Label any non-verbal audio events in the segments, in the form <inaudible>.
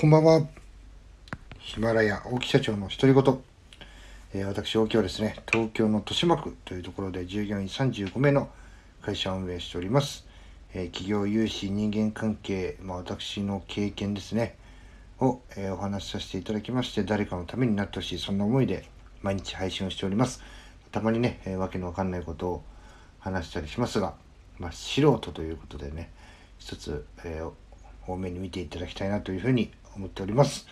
こんばんは。ヒマラヤ大木社長の独り言。えー、私、大木はですね、東京の豊島区というところで従業員35名の会社を運営しております。えー、企業融資、人間関係、まあ、私の経験ですね、を、えー、お話しさせていただきまして、誰かのためになってほしい、そんな思いで毎日配信をしております。たまにね、えー、わけのわかんないことを話したりしますが、まあ、素人ということでね、一つ、えー、多めに見ていただきたいなというふうに思っております。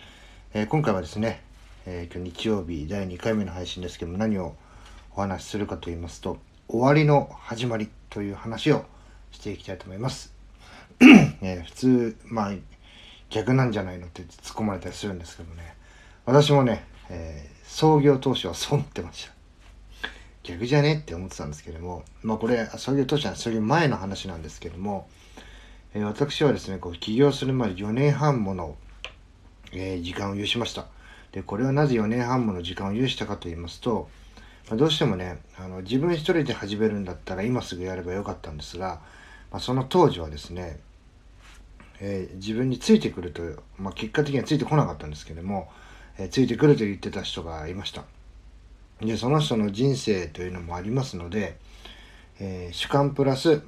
えー、今回はですね、えー、今日日曜日第2回目の配信ですけども何をお話しするかと言いますと終わりの始まりという話をしていきたいと思います。<clears throat> えー、普通まあ逆なんじゃないのって突っ込まれたりするんですけどね私もね、えー、創業当初はそう思ってました。逆じゃねって思ってたんですけどもまあこれ創業当初は創業前の話なんですけども、え、私はですねこう起業するまで4年半ものえ、時間を有しました。で、これはなぜ4年半もの時間を有したかと言いますと、まあ、どうしてもね、あの自分一人で始めるんだったら今すぐやればよかったんですが、まあ、その当時はですね、えー、自分についてくるという、まあ、結果的にはついてこなかったんですけども、えー、ついてくると言ってた人がいました。で、その人の人生というのもありますので、えー、主観プラス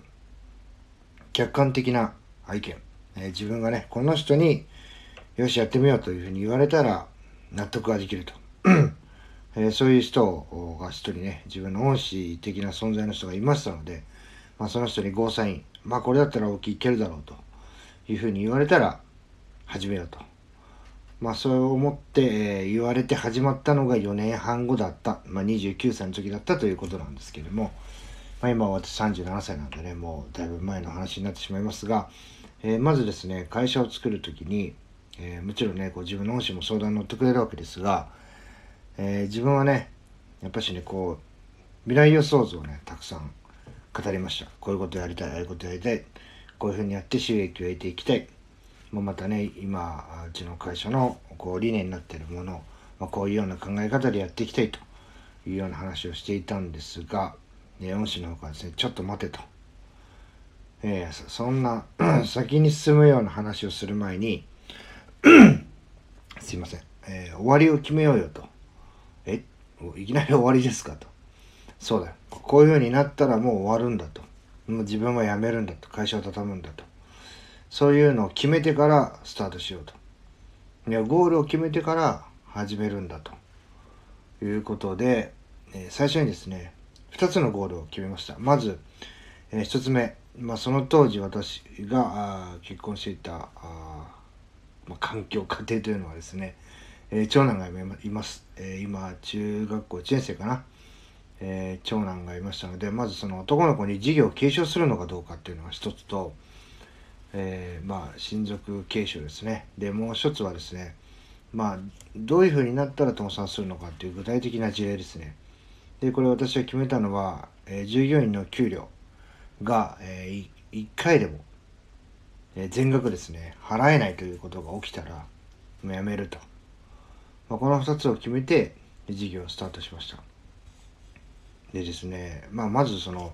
客観的な意見、え自分がね、この人によしやってみようというふうに言われたら納得ができると、<clears throat> えー、そういう人が一人ね自分の恩師的な存在の人がいましたので、まあ、その人にゴーサインまあこれだったら大きいいけるだろうというふうに言われたら始めようと。まあそう思って、えー、言われて始まったのが4年半後だった、まあ、29歳の時だったということなんですけれども、まあ、今私37歳なんでねもうだいぶ前の話になってしまいますが、えー、まずですね会社を作る時にえー、もちろんねこう自分の恩師も相談に乗ってくれるわけですが、えー、自分はねやっぱしねこう未来予想図をねたくさん語りました。こういうことやりたいああいうことやりたいこういうふうにやって収益を得ていきたい。もうまたね今うちの会社のこう理念になっているものを、まあ、こういうような考え方でやっていきたいというような話をしていたんですが、ね、恩師の方からですねちょっと待てと。えー、そんな <clears throat> 先に進むような話をする前に <clears throat> すいません、えー、終わりを決めようよと。え？いきなり終わりですかと。そうだよ。こういう風になったらもう終わるんだと。もう自分は辞めるんだと。会社を畳むんだと。そういうのを決めてからスタートしようと。いや、ゴールを決めてから始めるんだと。いうことで、えー、最初にですね、2つのゴールを決めました。まず、えー、1つ目、まあ、その当時私が結婚していたあまあ、環境家庭というのはですね、えー、長男がいます、えー、今中学校1年生かな、えー、長男がいましたのでまずその男の子に事業を継承するのかどうかっていうのが一つと、えまあ親族継承ですね。でもう一つはですねまあどういうふうになったら倒産するのかっていう具体的な事例ですね。でこれ私が決めたのは、え従業員の給料が、え1回でもえ全額ですね、払えないということが起きたら、もうやめると。まあ、この2つを決めて、事業をスタートしました。でですね、まあ、まずその、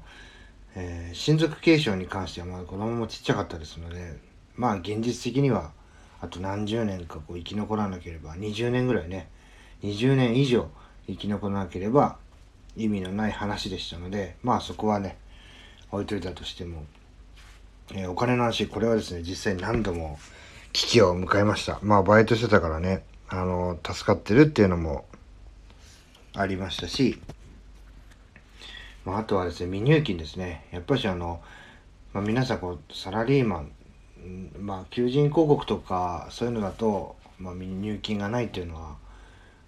えー、親族継承に関しては、まだ子供もちっちゃかったですので、まあ、現実的には、あと何十年かこう生き残らなければ、20年ぐらいね、20年以上生き残らなければ意味のない話でしたので、まあそこはね、置いといたとしても、えー、お金の話、これはですね、実際何度も危機を迎えました。まあ、バイトしてたからね、あの、助かってるっていうのもありましたし、まあ、あとはですね、未入金ですね。やっぱりあの、まあ、皆さんこう、サラリーマン、まあ、求人広告とか、そういうのだと、まあ、未入金がないっていうのは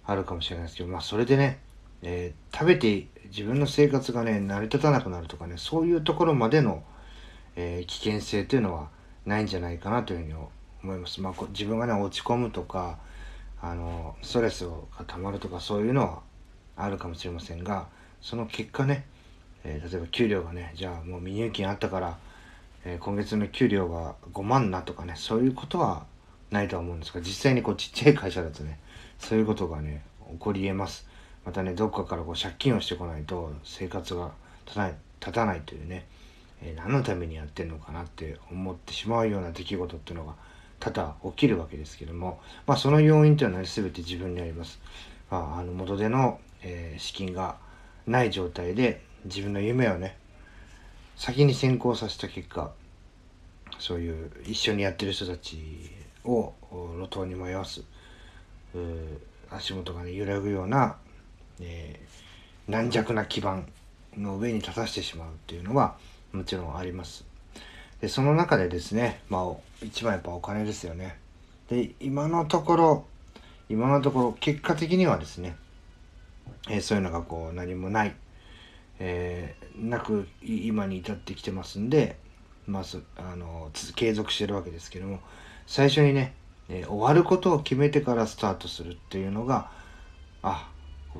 あるかもしれないですけど、まあ、それでね、えー、食べて自分の生活がね、成り立たなくなるとかね、そういうところまでの、えー、危険性というのはないんじゃないかなというふうに思います。まあ、自分がね落ち込むとかあのストレスがたまるとかそういうのはあるかもしれませんがその結果ね、えー、例えば給料がねじゃあもう未入金あったから、えー、今月の給料が5万なとかねそういうことはないとは思うんですが実際にこうちっちゃい会社だとねそういうことがね起こりえます。またねどっかからこう借金をしてこないと生活が立たないというねえー、何のためにやってんのかなって思ってしまうような出来事っていうのが多々起きるわけですけども、まあ、その要因というのは全て自分にあります。まあ、あの元手の、えー、資金がない状態で自分の夢をね先に先行させた結果そういう一緒にやってる人たちを路頭に迷わす足元がね揺らぐような、えー、軟弱な基盤の上に立たせてしまうっていうのはもちろんあります。でその中でですねまあ一番やっぱお金ですよね。で今のところ今のところ結果的にはですね、えー、そういうのがこう何もない、えー、なく今に至ってきてますんでまずあの継続してるわけですけども最初にね、えー、終わることを決めてからスタートするっていうのがあ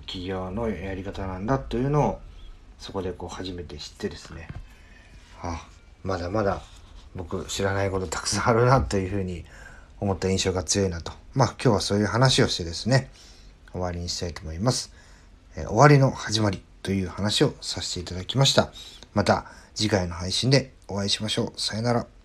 企業のやり方なんだというのをそこでこう初めて知ってですね。あまだまだ僕知らないことたくさんあるなというふうに思った印象が強いなと。まあ今日はそういう話をしてですね終わりにしたいと思います、えー、終わりの始まりという話をさせていただきました。また次回の配信でお会いしましょう。さよなら。